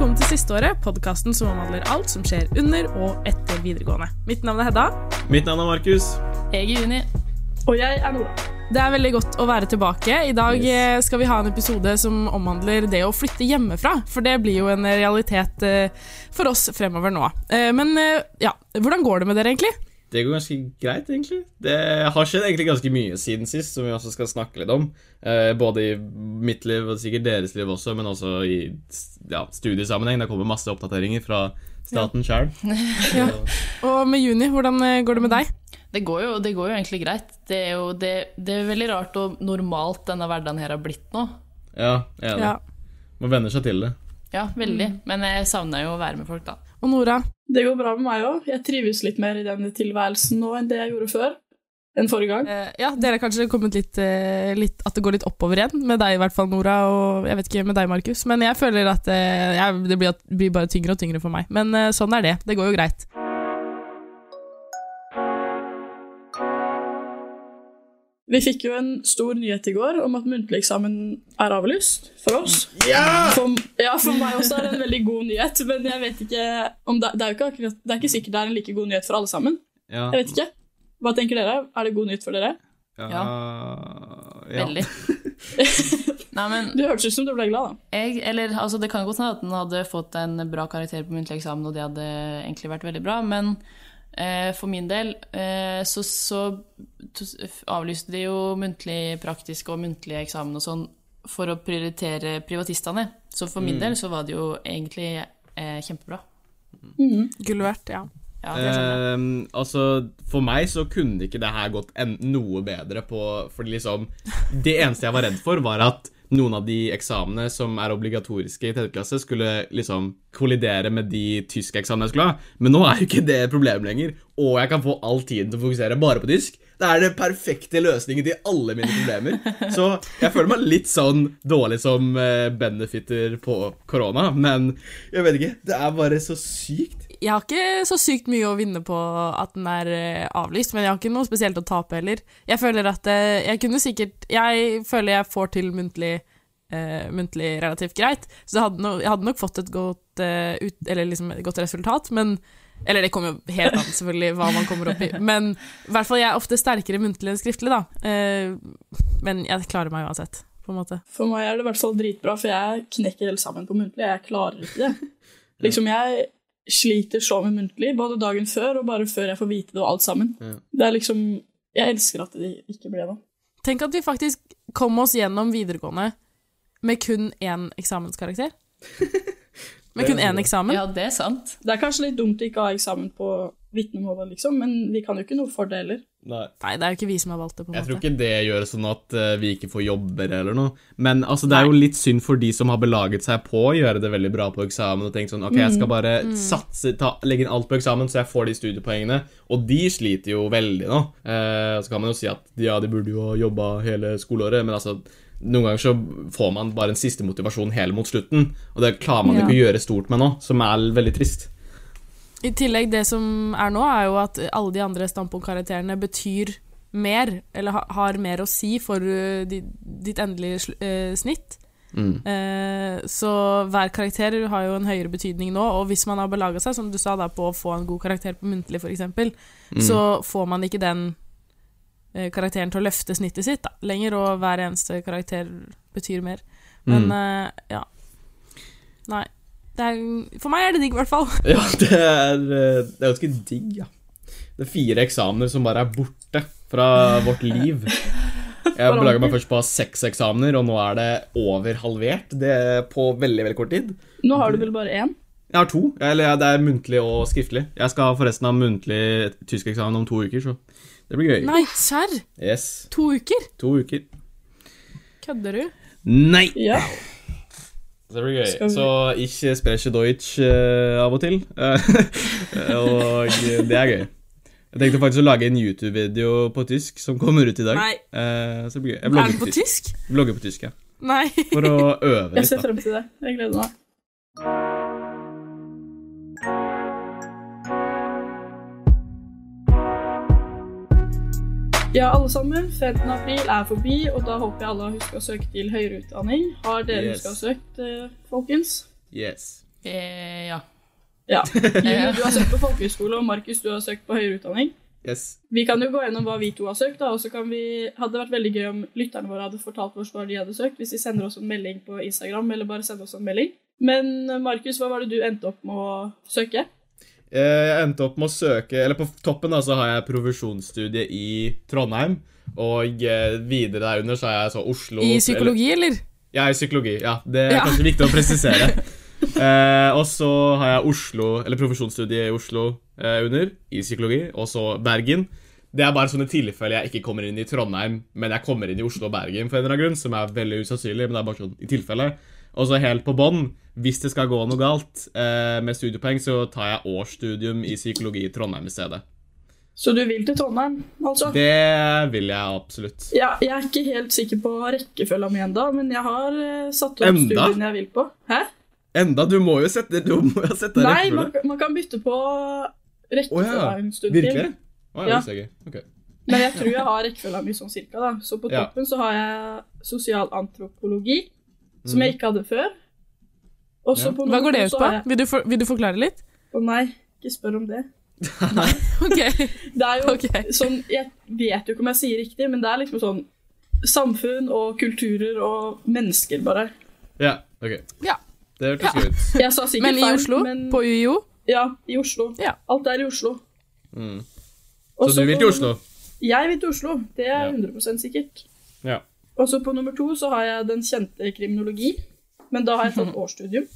velkommen til Sisteåret, podkasten som omhandler alt som skjer under og etter videregående. Mitt navn er Hedda. Mitt navn er Markus. Jeg er Juni. Og jeg er Nora. Det er veldig godt å være tilbake. I dag Yes. eh, skal vi ha en episode som omhandler det å flytte hjemmefra, for det blir jo en realitet eh, for oss fremover nå. Eh, Men ja, hvordan går det med dere egentlig? Det går ganske greit, egentlig. Det har skjedd egentlig ganske mye siden sist, som vi også skal snakke litt om. Eh, både i mitt liv og sikkert deres liv også, men også i ja, studiesammenheng. Det kommer masse oppdateringer fra staten sjøl. Ja. Og med Juni, hvordan eh, går det med deg? Det går, jo, det går jo egentlig greit. Det er jo det, det er veldig rart og normalt denne hverdagen her har blitt nå. Ja, jeg er det. Ja. Man venner seg til det. Ja, veldig. Men jeg savner jo å være med folk, da. Og Nora? Det går bra med meg òg. Jeg trives litt mer i denne tilværelsen nå enn det jeg gjorde før. Enn forrige gang. Eh, Ja, dere har kanskje kommet litt, eh, litt At det går litt oppover igjen, med deg i hvert fall, Nora, og jeg vet ikke med deg, Markus. Men jeg føler at eh, jeg, det blir, blir bare tyngre og tyngre for meg. Men eh, sånn er det. Det går jo greit. Vi fikk jo en stor nyhet i går om at muntlig eksamen er avlyst for oss. Ja! For, ja, for meg også er det en veldig god nyhet, men jeg vet ikke om det, det, er jo ikke akkurat, det er ikke sikkert det er en like god nyhet for alle sammen. Ja. Jeg vet ikke. Hva tenker dere? Er det god nyhet for dere? Ja. Ja. ja. Veldig. Nei, men Du hørtes ut som du ble glad, da. jeg, eller, altså, det kan godt hende at den hadde fått en bra karakter på muntlig eksamen, og det hadde egentlig vært veldig bra, men eh, for min del eh, så, så to- avlyste de jo muntlig praktisk og muntlig eksamen og sånn for å prioritere privatistene. Så for min del så var det jo egentlig eh, kjempebra. Gull verdt, ja. Ja. Ehm, altså, For meg så kunne ikke det her gått en, noe bedre på Fordi liksom Det eneste jeg var redd for, var at noen av de eksamene som er obligatoriske i tredje klasse, skulle liksom kollidere med de tyske eksamene jeg skulle ha. Men nå er jo ikke det et problem lenger, og jeg kan få all tiden til å fokusere bare på tysk. Det er den perfekte løsningen til alle mine problemer. Så jeg føler meg litt sånn dårlig som eh, benefitter på korona, men jeg vet ikke. Det er bare så sykt. Jeg har ikke så sykt mye å vinne på at den er eh, avlyst, men jeg har ikke noe spesielt å tape heller. Jeg føler at eh, jeg kunne sikkert Jeg føler jeg får til muntlig, uh, muntlig relativt greit, så hadde, no, jeg hadde nok fått et godt, uh, ut, eller liksom et godt resultat, men Eller det kommer jo helt an, selvfølgelig, hva man kommer opp i. Men i hvert fall jeg er ofte sterkere muntlig enn skriftlig, da. Uh, men jeg klarer meg uansett, på en måte. For meg er det i hvert fall dritbra, for jeg knekker helt sammen på muntlig. Jeg klarer ikke det. Liksom, jeg sliter så med muntlig, både dagen før og bare før jeg får vite det og alt sammen. Ja. Det er liksom Jeg elsker at det ikke ble det. Tenk at vi faktisk kom oss gjennom videregående med kun én eksamenskarakter. Med kun én eksamen. Ja, det er sant. Det er kanskje litt dumt å ikke ha eksamen på vitnemålet, liksom, men vi kan jo ikke noe for det heller. Nei. Nei, det er jo ikke vi som har valgt det. på en Jeg tror ikke det gjør sånn at uh, vi ikke får jobber eller noe. Men altså, det er jo litt synd for de som har belaget seg på å gjøre det veldig bra på eksamen og tenkt sånn Ok, jeg skal bare satse, ta, legge inn alt på eksamen så jeg får de studiepoengene. Og de sliter jo veldig nå. Uh, så kan man jo si at ja, de burde jo ha jobba hele skoleåret, men altså noen ganger så får man bare en siste motivasjon hele mot slutten, og det klarer man Ja. ikke å gjøre stort med nå, som er veldig trist. I tillegg, det som er nå, er jo at alle de andre standpunktkarakterene betyr mer, eller ha, har mer å si for uh, ditt endelige eh, snitt. Mm. Uh, så hver karakter har jo en høyere betydning nå, og hvis man har belaga seg, som du sa, da, på å få en god karakter på muntlig, f.eks., Mm. så får man ikke den karakteren til å løfte snittet sitt da, lenger, og hver eneste karakter betyr mer. Men Mm. ja. Nei. Er, for meg er det digg, i hvert fall. Ja, det er, eh, det er ganske digg, ja. Det er fire eksamener som bare er borte fra vårt liv. Jeg belaga meg først på seks eksamener, og nå er det over halvert. Det på veldig veldig kort tid. Nå har du vel bare én? Jeg har to. Eller det er muntlig og skriftlig. Jeg skal forresten ha muntlig tyskeksamen om to uker, så det blir gøy. Nei, serr! Yes. To uker? To uker. Kødder du? Nei! Ja. Det blir gøy. Så ich spreche Deutsch uh, av og til. Og det er gøy. Jeg tenkte faktisk å lage en YouTube-video på tysk som kommer ut i dag. Nei. Uh, så det blir gøy. Jeg Er blogger den på tysk? Blogger på tysk, ja. Nei. For å øve Jeg ser frem til det. Jeg gleder meg. Ja, alle sammen. 15. april er forbi, og da håper jeg alle har huska å søke til høyere utdanning. Har dere Yes. huska å søke, eh, folkens? Yes. Eh, ja. Ja. Julie, du har søkt på folkehøyskole, og Markus, du har søkt på høyere utdanning. Yes. Vi kan jo gå gjennom hva vi to har søkt, da, og så kan vi, hadde det vært veldig gøy om lytterne våre hadde fortalt oss hva de hadde søkt, hvis de sender oss en melding på Instagram, eller bare sender oss en melding. Men Markus, hva var det du endte opp med å søke? Eh, Jeg endte opp med å søke Eller på toppen da, så har jeg profesjonsstudie i Trondheim. Og eh, videre der under så har jeg så Oslo I psykologi, eller? Eller, ja, i psykologi. Ja, Det er Ja. kanskje viktig å presisere. eh, og så har jeg Oslo, eller profesjonsstudie i Oslo eh, under, i psykologi. Og så Bergen. Det er bare sånne tilfeller jeg ikke kommer inn i Trondheim, men jeg kommer inn i Oslo og Bergen for en eller annen grunn, som er veldig usannsynlig, men det er bare sånn i tilfelle. Og så helt på bånn, hvis det skal gå noe galt eh, med studiepoeng, så tar jeg årsstudium i psykologi i Trondheim i stedet. Så du vil til Trondheim, altså? Det vil jeg absolutt. Ja, jeg er ikke helt sikker på rekkefølga mi ennå, men jeg har eh, satt opp Enda? studien jeg vil på. Hæ? Enda, du må jo sette Du må jo sette Nei, man, man kan bytte på rekkefølga ja. en stund Virkelig? til. Å, Ja. ja. jeg Men jeg tror jeg har rekkefølga mi sånn cirka, da. Så på Ja. toppen så har jeg sosialantropologi, som jeg ikke hadde før. Ja. på Hva går det ut på? jeg- Vil du, for, vil du forklare litt? Å nei, ikke spør om det. Nei, Det er jo Ok. sånn Jeg vet jo ikke om jeg sier riktig, men det er liksom sånn samfunn og kulturer og mennesker, bare. Ja, ok. Ja. Det hørtes gøy ut. Jeg sa sikkert Men i feil, Oslo? men På UiO? Ja, i Oslo. Ja. Alt er i Oslo. Mm. Så Så du vil til Oslo? Jeg vil til Oslo. Det er Ja. 100 sikkert. Ja. Og så på nummer to så har jeg den kjente kriminologi, men da har jeg tatt årsstudium.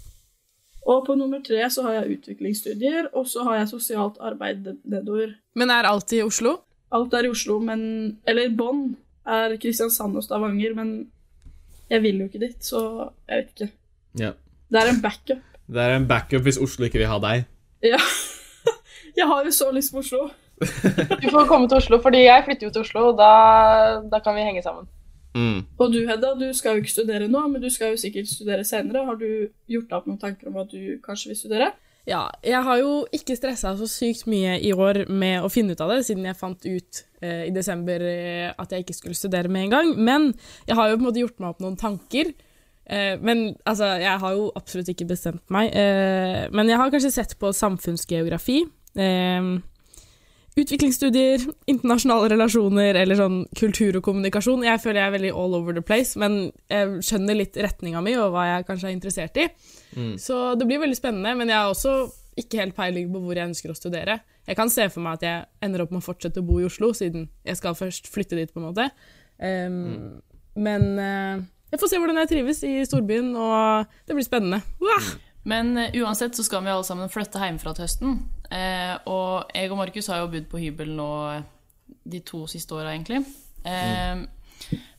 Og på nummer tre så har jeg utviklingsstudier, og så har jeg sosialt arbeid nedover. Men er alt i Oslo? Alt er i Oslo, men Eller Bonn er Kristiansand og Stavanger, men jeg vil jo ikke dit, så jeg vet ikke. ja. Det er en backup. Det er en backup hvis Oslo ikke vil ha deg. Ja. Jeg har jo så lyst på Oslo. Du får komme til Oslo, fordi jeg flytter jo til Oslo, og da, da kan vi henge sammen. Mm. Og du, Hedda, du skal jo ikke studere nå, men du skal jo sikkert studere senere. Har du gjort deg opp noen tanker om hva du kanskje vil studere? Ja, jeg har jo ikke stressa så sykt mye i år med å finne ut av det, siden jeg fant ut eh, i desember eh, at jeg ikke skulle studere med en gang. Men jeg har jo på en måte gjort meg opp noen tanker. Eh, men altså, jeg har jo absolutt ikke bestemt meg. Eh, men jeg har kanskje sett på samfunnsgeografi. Eh, utviklingsstudier, internasjonale relasjoner eller sånn kultur og kommunikasjon. Jeg føler jeg er veldig all over the place, men jeg skjønner litt retninga mi og hva jeg kanskje er interessert i. Mm. Så det blir veldig spennende, men jeg har også ikke helt peiling på hvor jeg ønsker å studere. Jeg kan se for meg at jeg ender opp med å fortsette å bo i Oslo, siden jeg skal først flytte dit, på en måte. Um, Men uh, jeg får se hvordan jeg trives i storbyen, og det blir spennende. Wah! Men eh, uansett så skal vi alle sammen flytte hjemmefra til høsten. Eh, og jeg og Markus har jo bodd på hybel nå de to siste åra, egentlig. Eh,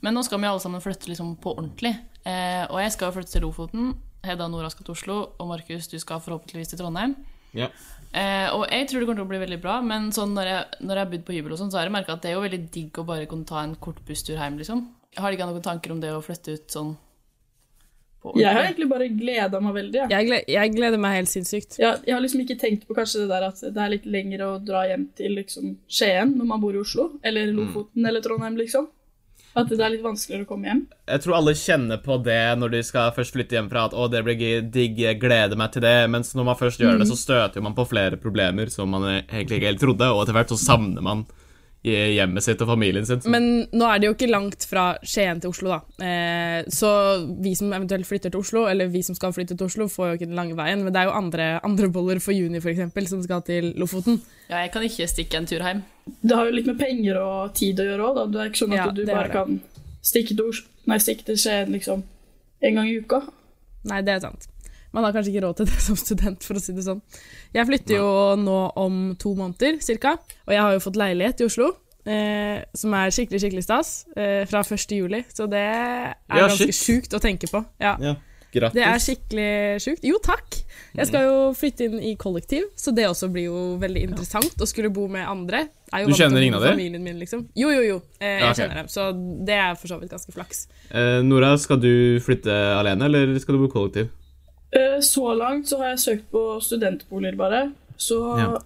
Men nå skal vi alle sammen flytte liksom på ordentlig. Eh, og jeg skal flytte til Lofoten. Hedda og Nora skal til Oslo, og Markus, du skal forhåpentligvis til Trondheim. Ja. Eh, og jeg tror det kommer til å bli veldig bra, men sånn når, jeg, når jeg har bodd på hybel, og sånn, så har jeg merka at det er jo veldig digg å bare kunne ta en kort busstur hjem, liksom. Har ikke noen tanker om det å flytte ut sånn Jeg har egentlig bare gleda meg veldig. jeg. Jeg, gleder, jeg gleder meg helt sinnssykt. Jeg, jeg har liksom ikke tenkt på kanskje det der at det er litt lenger å dra hjem til liksom Skien når man bor i Oslo, eller Lofoten eller Trondheim, liksom. At det er litt vanskeligere å komme hjem. Jeg tror alle kjenner på det når de skal først flytte hjemmefra, at 'å, det blir digg, jeg gleder meg til det', mens når man først gjør det, så støter man på flere problemer som man egentlig ikke helt trodde, og etter hvert så savner man hjemmet sitt og familien sin. Men nå er det jo ikke langt fra Skien til Oslo, da. Eh, så vi som eventuelt flytter til Oslo, eller vi som skal flytte til Oslo, får jo ikke den lange veien. Men det er jo andre, andre boller for juni, eksempel, som skal til Lofoten. Ja, jeg kan ikke stikke en tur hjem. Det har jo litt med penger og tid å gjøre òg, da. Det er ikke sånn at Ja, du bare det. kan stikke til, Oslo. nei, stikke til Skien liksom en gang i uka. Nei, det er sant. Man har kanskje ikke råd til det som student, for å si det sånn. Jeg flytter jo nå om to måneder, cirka. Og jeg har jo fått leilighet i Oslo, eh, som er skikkelig, skikkelig stas, eh, fra 1. juli. Så det er Ja, ganske sjukt å tenke på. Ja. Ja, grattis. Det er skikkelig sjukt. Jo, takk! Jeg skal jo flytte inn i kollektiv, så det også blir jo veldig interessant å skulle bo med andre. Du kjenner ingen av dem? Familien min, liksom. Jo, jo, jo. Eh, Ja, ok. kjenner dem. Så det er for så vidt ganske flaks. Eh, Nora, skal du flytte alene, eller skal du bo kollektiv? Eh, Så langt så har jeg søkt på studentboliger, bare. Så Ja.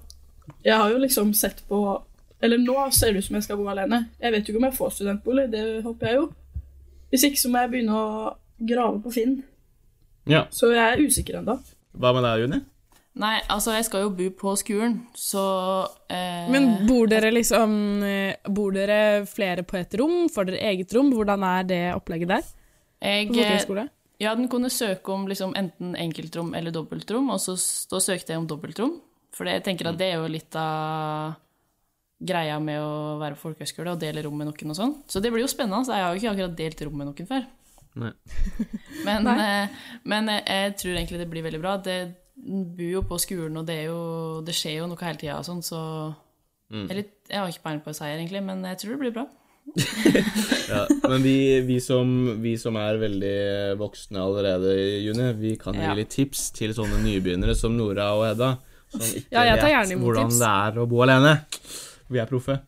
jeg har jo liksom sett på Eller nå ser det ut som jeg skal bo alene. Jeg vet jo ikke om jeg får studentbolig, det håper jeg jo. Hvis ikke så må jeg begynne å grave på Finn. Ja. Så jeg er usikker ennå. Hva med deg, Juni? Nei, altså, jeg skal jo bo på skolen, så eh, Men bor dere liksom eh, Bor dere flere på et rom? Får dere eget rom? Hvordan er det opplegget der? jeg, På folkehøyskole? Ja, den kunne søke om liksom enten enkeltrom eller dobbeltrom, og så da søkte jeg om dobbeltrom. For jeg tenker at det er jo litt av greia med å være på folkehøyskole og dele rom med noen og sånn. Så det blir jo spennende. Så jeg har jo ikke akkurat delt rom med noen før. Nei. Men, Nei. eh, men eh, jeg tror egentlig det blir veldig bra. Det bor jo på skolen, og det, er jo, det skjer jo noe hele tida og sånn, så Mm. jeg, er litt, jeg har ikke peiling på seier, egentlig, men jeg tror det blir bra. Ja, men vi, vi, som, vi som er veldig voksne allerede, Juni, vi kan gi Ja. litt tips til sånne nybegynnere som Nora og Hedda, som ikke Ja, vet hvordan tips. det er å bo alene. Vi er proffe.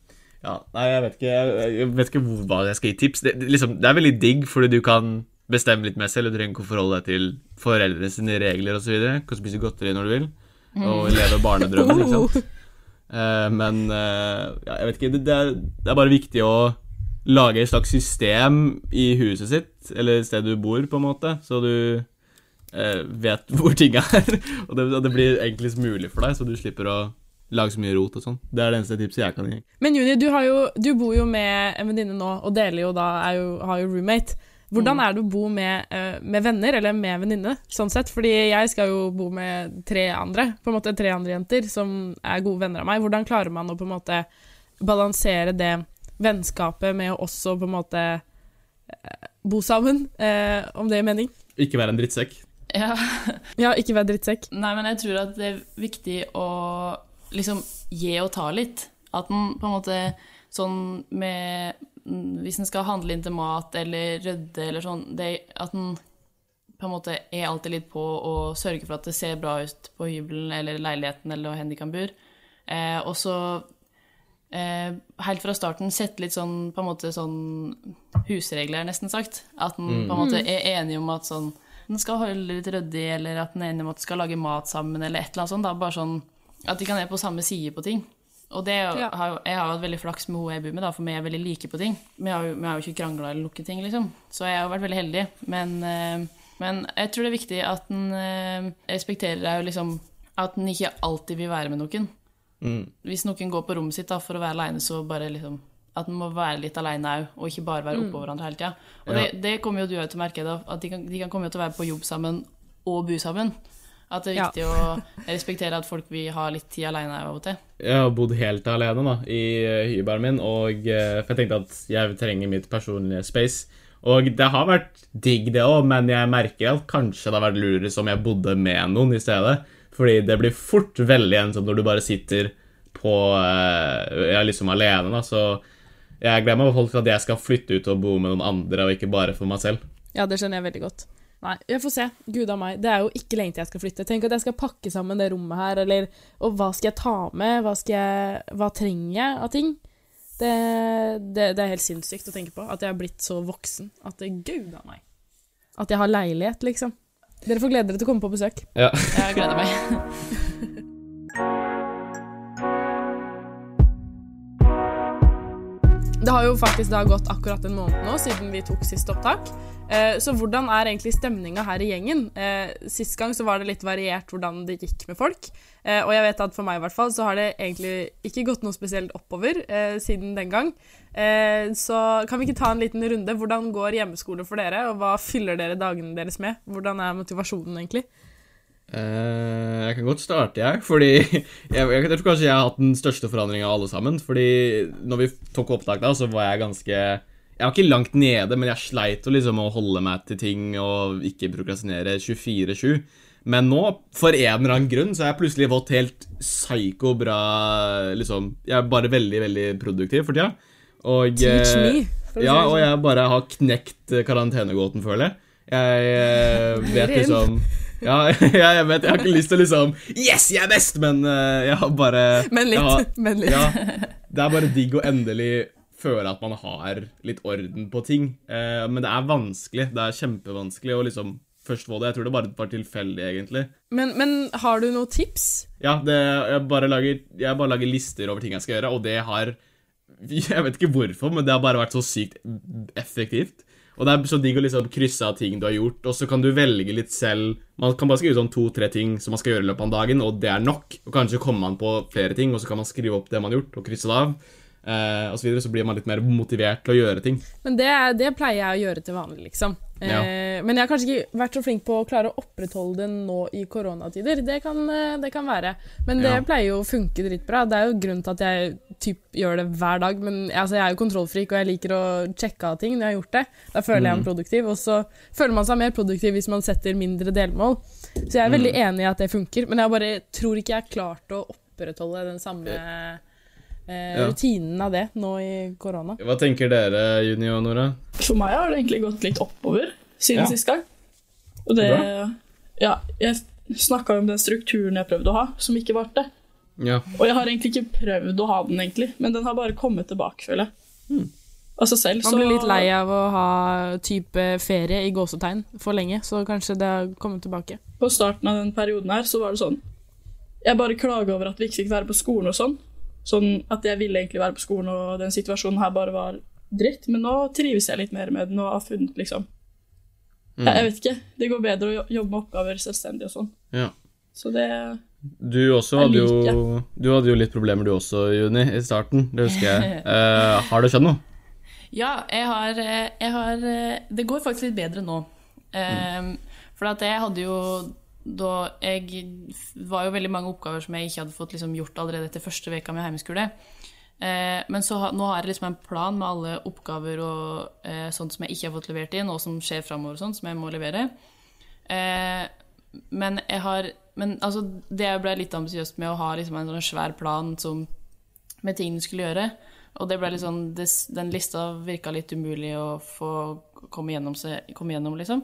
Ja, nei, jeg vet ikke, jeg, vet ikke hvor, hva jeg skal gi tips. Det, liksom, det er veldig digg, fordi du kan bestemme litt mer selv, du trenger ikke å forholde deg til foreldrene sine regler osv. Kan spise godteri når du vil, og leve barnedrømmen, ikke sant. Eh, men eh, ja, jeg vet ikke, det, det, er, det er bare viktig å lage et slags system i huset sitt, eller stedet du bor, på en måte, så du eh, vet hvor ting er, og det, det blir enklest mulig for deg, så du slipper å lage så mye rot og sånn. Det er det eneste tipset jeg kan gi. Men Juni, du, har jo, du bor jo med en venninne nå, og deler jo da, er jo, har jo roommate. Hvordan er det å bo med, eh, med venner, eller med venninne, sånn sett? Fordi jeg skal jo bo med tre andre, på en måte tre andre jenter, som er gode venner av meg. Hvordan klarer man å på en måte balansere det vennskapet med å også på en måte eh, bo sammen, eh, om det gir mening? Ikke være en drittsekk. Ja. Ja, ikke være drittsekk. Nei, men jeg tror at det er viktig å liksom gi og ta litt. At en på en måte sånn med Hvis en skal handle inn til mat eller rydde eller sånn, det, at en på en måte er alltid litt på å sørge for at det ser bra ut på hybelen eller leiligheten eller hvor hen de kan bo. Eh, og så eh, helt fra starten sette litt sånn på en måte sånn husregler, nesten sagt. At en på en måte er enig om at sånn den skal holde litt ryddig, eller at den er enig om at den skal lage mat sammen, eller et eller annet sånt. Da. Bare sånn at de kan være på samme side på ting. Og det Ja. har jo, jeg har jo hatt veldig flaks med hun jeg bor med, da, for vi er veldig like på ting. Vi har vi har jo ikke krangla eller lukket ting, liksom. Så jeg har vært veldig heldig. Men, eh, men jeg tror det er viktig at en eh, respekterer deg, liksom at en ikke alltid vil være med noen. Mm. Hvis noen går på rommet sitt da, for å være aleine, så bare liksom at en må være litt aleine òg, og ikke bare være oppå hverandre hele tida. Og Ja. det, det kommer jo du òg til å merke, da, at de kan, de kan komme til å være på jobb sammen og bo sammen. At det er Ja. viktig å respektere at folk vil ha litt tid aleine av og til. Jeg har bodd helt alene da, i eh, hybelen min, og eh, for jeg tenkte at jeg trenger mitt personlige space. Og det har vært digg, det òg, men jeg merker at kanskje det har vært lurere som jeg bodde med noen i stedet. Fordi det blir fort veldig ensomt når du bare sitter på Jeg Ja, liksom alene, da, så jeg gleder meg folk at jeg skal flytte ut og bo med noen andre, og ikke bare for meg selv. Ja, det skjønner jeg veldig godt. Nei, jeg får se. Gud a meg. Det er jo ikke lenge til jeg skal flytte. Tenk at jeg skal pakke sammen det rommet her, eller Og hva skal jeg ta med? Hva, jeg, hva trenger jeg av ting? Det, det, det er helt sinnssykt å tenke på. At jeg har blitt så voksen. At det Gud a meg. At jeg har leilighet, liksom. Dere får glede dere til å komme på besøk. Ja. Jeg gleder meg. Det har jo faktisk da gått akkurat en måned nå siden vi tok sist opptak. Eh, Så hvordan er egentlig stemninga her i gjengen? Eh, Sist gang så var det litt variert hvordan det gikk med folk. Eh, Og jeg vet at for meg i hvert fall så har det egentlig ikke gått noe spesielt oppover siden den gang. Eh, Så kan vi ikke ta en liten runde? Hvordan går hjemmeskole for dere, og hva fyller dere dagene deres med? Hvordan er motivasjonen egentlig? Uh, jeg kan godt starte, jeg. Fordi jeg, jeg, tror kanskje jeg har hatt den største forandringa av alle sammen. Fordi når vi tok opptak da, så var jeg ganske Jeg var ikke langt nede, men jeg sleit jo liksom å holde meg til ting og ikke prokrastinere 24-7. Men nå, for en eller annen grunn, så har jeg plutselig fått helt psyko bra Liksom Jeg er bare veldig, veldig produktiv for tida. Og Teach eh, me! ja, og sånn. jeg bare har knekt eh, karantenegåten, føler jeg. Jeg eh, vet liksom ja, jeg vet, jeg har ikke lyst til å liksom Yes, jeg er best! Men jeg har bare Men litt. har. Men litt. ja, Det er bare digg å endelig føle at man har litt orden på ting. Men det er vanskelig. Det er kjempevanskelig å liksom først få det. Jeg tror det bare var tilfeldig, egentlig. Men, men har du noen tips? Ja, det, jeg, bare lager, jeg bare lager lister over ting jeg skal gjøre, og det har Jeg vet ikke hvorfor, men det har bare vært så sykt effektivt. Og det er så digg å liksom krysse av ting du har gjort, og så kan du velge litt selv. Man kan bare skrive sånn to-tre ting som man skal gjøre i løpet av dagen, og det er nok. Og kanskje kommer man på flere ting, og så kan man skrive opp det man har gjort, og krysse det av. Eh, og så videre, så blir man litt mer motivert til å gjøre ting. Men det, det pleier jeg å gjøre til vanlig, liksom. Ja. Eh, men jeg har kanskje ikke vært så flink på å klare å opprettholde det nå i koronatider. Det kan, eh, det kan være. Men det Ja. pleier jo å funke dritbra. Det er jo grunnen til at jeg typ gjør det hver dag. Men altså, jeg er jo kontrollfrik, og jeg liker å sjekke av ting når jeg har gjort det. Da føler jeg meg produktiv. Og så føler man seg mer produktiv hvis man setter mindre delmål. Så jeg er veldig enig i at det funker, men jeg bare tror ikke jeg har klart å opprettholde den samme Ja. rutinen av det nå i korona. Hva tenker dere, Juni og Nora? For meg har det egentlig gått litt oppover siden Ja. sist gang. Og det Ja, jeg snakka om den strukturen jeg prøvde å ha, som ikke varte. Ja. Og jeg har egentlig ikke prøvd å ha den, egentlig, men den har bare kommet tilbake, føler jeg. Hmm. Altså selv. Man blir litt lei av å ha type ferie i gåsetegn for lenge, så kanskje det har kommet tilbake. På starten av den perioden her så var det sånn Jeg bare klaga over at vi ikke fikk være på skolen og sånn. Sånn at jeg ville egentlig være på skolen, og den situasjonen her bare var dritt. Men nå trives jeg litt mer med den og har funnet liksom Mm. jeg, jeg vet ikke. Det går bedre å jobbe med oppgaver selvstendig og sånn. ja. Så det Du også hadde jo Du hadde jo litt problemer du også, Juni, i starten. Det husker jeg. Uh, har det skjedd noe? Ja, jeg har, eh, jeg har eh, Det går faktisk litt bedre nå. Eh, For at jeg hadde jo da Jeg var jo veldig mange oppgaver som jeg ikke hadde fått liksom gjort allerede etter første veka med heimeskole. Eh, Men så, nå har jeg liksom en plan med alle oppgaver og eh, sånt som jeg ikke har fått levert inn, og som skjer framover, sånn, som jeg må levere. Eh, men jeg har Men altså, det ble litt ambisiøst med å ha liksom en sånn svær plan som, med ting du skulle gjøre. Og det ble litt sånn, det, den lista virka litt umulig å få komme gjennom, komme gjennom liksom.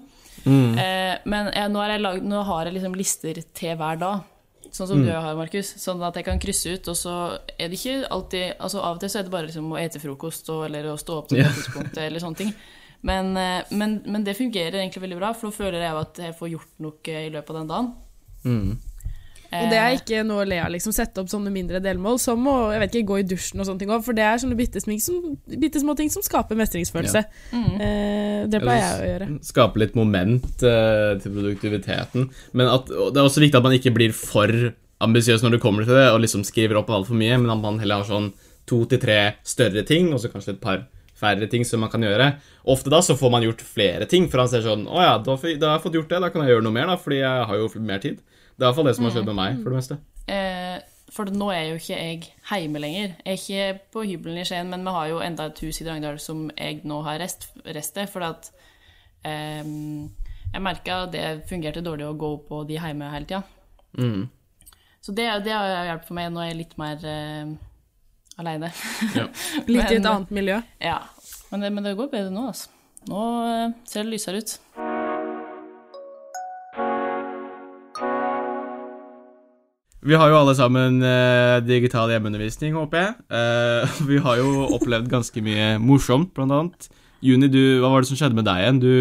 Eh, men jeg, nå, har jeg lag, nå har jeg liksom lister til hver dag. Sånn som du har, Markus. Sånn at jeg kan krysse ut. Og så er det ikke alltid altså Av og til så er det bare liksom å ete frokost og, eller å stå opp til det tidspunktet, eller sånne ting. Men, eh, men, men det fungerer egentlig veldig bra, for da føler jeg at jeg får gjort noe i løpet av den dagen. Mm. Og det er ikke noe å le av, liksom. Sette opp sånne mindre delmål, som å jeg vet ikke, gå i dusjen og sånne ting òg, for det er sånne bitte små, som, bitte små ting som skaper mestringsfølelse. Eh, det pleier jeg å gjøre. Skape litt moment eh, til produktiviteten. Men at, det er også viktig at man ikke blir for ambisiøs når det kommer til det, og liksom skriver opp altfor mye, men at man heller har sånn to til tre større ting, og så kanskje et par færre ting som man kan gjøre. Ofte da så får man gjort flere ting, for han ser sånn Å ja, da, da har jeg fått gjort det, da kan jeg gjøre noe mer, da, fordi jeg har jo mer tid. Det er iallfall det som har skjedd med meg, for det meste. Eh, for nå er jo ikke jeg hjemme lenger. Jeg er ikke på hybelen i Skien, men vi har jo enda et hus i Drangedal som jeg nå har rest, restet, for at eh, jeg merka det fungerte dårlig å gå på de hjemme hele tida. Mm. Så det, det har hjulpet for meg. Nå er jeg litt mer eh, aleine. Ja. Litt i et annet miljø. ja. Men det, men det går bedre nå, altså. Nå eh, ser det lysere ut. Vi har jo alle sammen eh, digital hjemmeundervisning, håper jeg. Eh, vi har jo opplevd ganske mye morsomt, blant annet. Juni, du, hva var det som skjedde med deg igjen? Du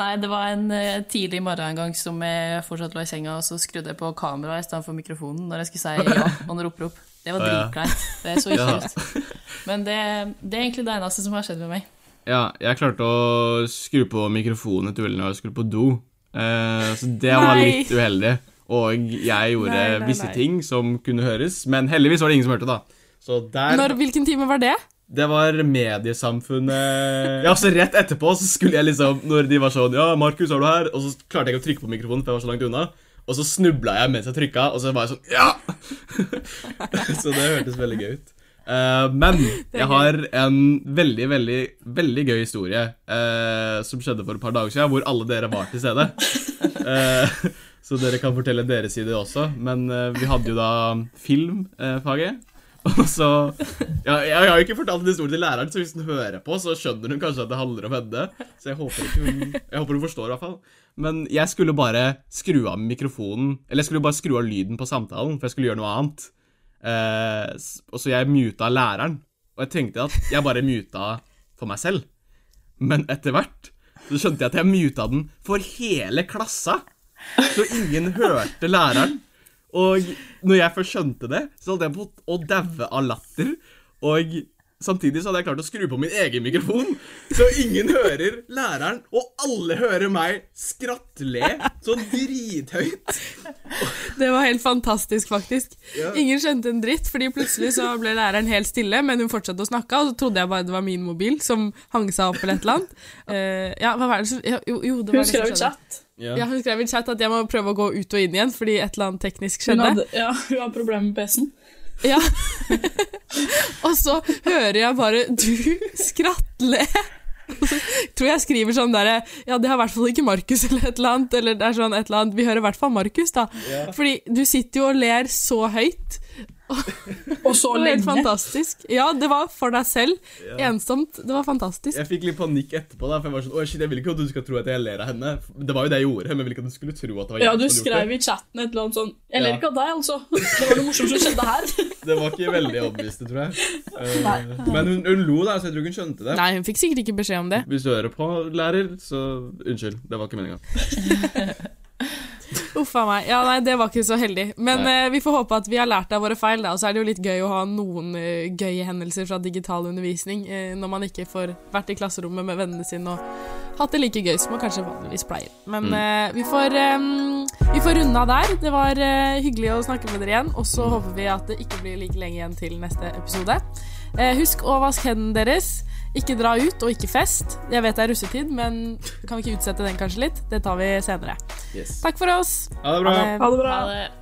Nei, det var en eh, tidlig morgen en gang som jeg fortsatt lå i senga, og så skrudde jeg på kameraet i stedet for mikrofonen når jeg skulle si ja og opprop. Det var dritkleint. Det så ikke ut. Men det, det er egentlig det eneste som har skjedd med meg. Ja, jeg klarte å skru på mikrofonen til Ulle når jeg skulle på do. Eh, så det var litt uheldig. Og jeg gjorde Nei, nei, visse nei. ting som kunne høres, men heldigvis var det ingen som hørte, da. Så der Når, hvilken time var det? Det var mediesamfunnet Ja, så rett etterpå så skulle jeg liksom Når de var sånn Ja, Markus, er du her? Og så klarte jeg ikke å trykke på mikrofonen, for jeg var så langt unna. Og så snubla jeg mens jeg trykka, og så var jeg sånn Ja! så det hørtes veldig gøy ut. Uh, men jeg har en veldig, veldig, veldig gøy historie uh, som skjedde for et par dager siden, hvor alle dere var til stede. Eh, så dere kan fortelle deres side også. Men eh, vi hadde jo da filmfaget. Og så ja, Jeg har jo ikke fortalt en historie til læreren, så hvis hun hører på, så skjønner hun kanskje at det handler om henne. Så jeg håper, hun, jeg håper hun forstår, i hvert fall. Men jeg skulle bare skru av mikrofonen Eller jeg skulle bare skru av lyden på samtalen, for jeg skulle gjøre noe annet. Eh, og så jeg muta læreren. Og jeg tenkte at jeg bare muta for meg selv. Men etter hvert så skjønte jeg at jeg muta den for hele klassa. Så ingen hørte læreren. Og når jeg først skjønte det, så hadde jeg fått å daue av latter. Og samtidig så hadde jeg klart å skru på min egen mikrofon, så ingen hører læreren, og alle hører meg skrattle så drithøyt. Det var helt fantastisk, faktisk. Ja. Ingen skjønte en dritt, fordi plutselig så ble læreren helt stille, men hun fortsatte å snakke, og så trodde jeg bare det var min mobil som hang seg opp eller et eller annet. Uh, ja, hva var det som Jo, jo det var Hun det skrev som skjedde. Ja. Ja, hun skrev i chat at jeg må prøve å gå ut og inn igjen fordi et eller annet teknisk Hun skjedde. hadde, ja, hun har problemer med PC-en. Ja. og så hører jeg bare Du skratle! Tror jeg skriver sånn derre Ja, det har i hvert fall ikke Markus eller et eller annet. Eller det er sånn et eller annet Vi hører i hvert fall Markus, da. Fordi du sitter jo og ler så høyt. Og så var helt lenge. fantastisk. Ja, det var for deg selv. Ja. Ensomt. Det var fantastisk. Jeg fikk litt panikk etterpå, da, for jeg var sånn Å, shit, jeg vil ikke at du skal tro at jeg ler av henne. Det var jo det jeg gjorde, men jeg vil ikke at du skulle tro at det var Ja, du skrev i chatten et eller annet sånn Jeg Ja. ler ikke av deg, altså. Det var noe morsomt som skjedde her. det. Var ikke veldig overbevist, tror jeg. Uh, men hun, hun lo, da, så jeg tror ikke hun skjønte det. Nei, hun fikk sikkert ikke beskjed om det. Hvis du hører på, lærer, så unnskyld. Det var ikke meninga. Uff a meg. Ja, nei, det var ikke så heldig. Men eh, vi får håpe at vi har lært av våre feil, da. Og så er det jo litt gøy å ha noen eh, gøye hendelser fra digital undervisning eh, når man ikke får vært i klasserommet med vennene sine og hatt det like gøy som man kanskje vanligvis pleier. Men Mm. eh, vi, får, vi får runde av der. Det var eh, hyggelig å snakke med dere igjen. Og så håper vi at det ikke blir like lenge igjen til neste episode. Eh, husk å vaske hendene deres. Ikke dra ut, og ikke fest. Jeg vet det er russetid, men kan vi ikke utsette den kanskje litt? Det tar vi senere. Yes. Takk for oss. Ha det bra. Ha det. Ha det bra. Ha det.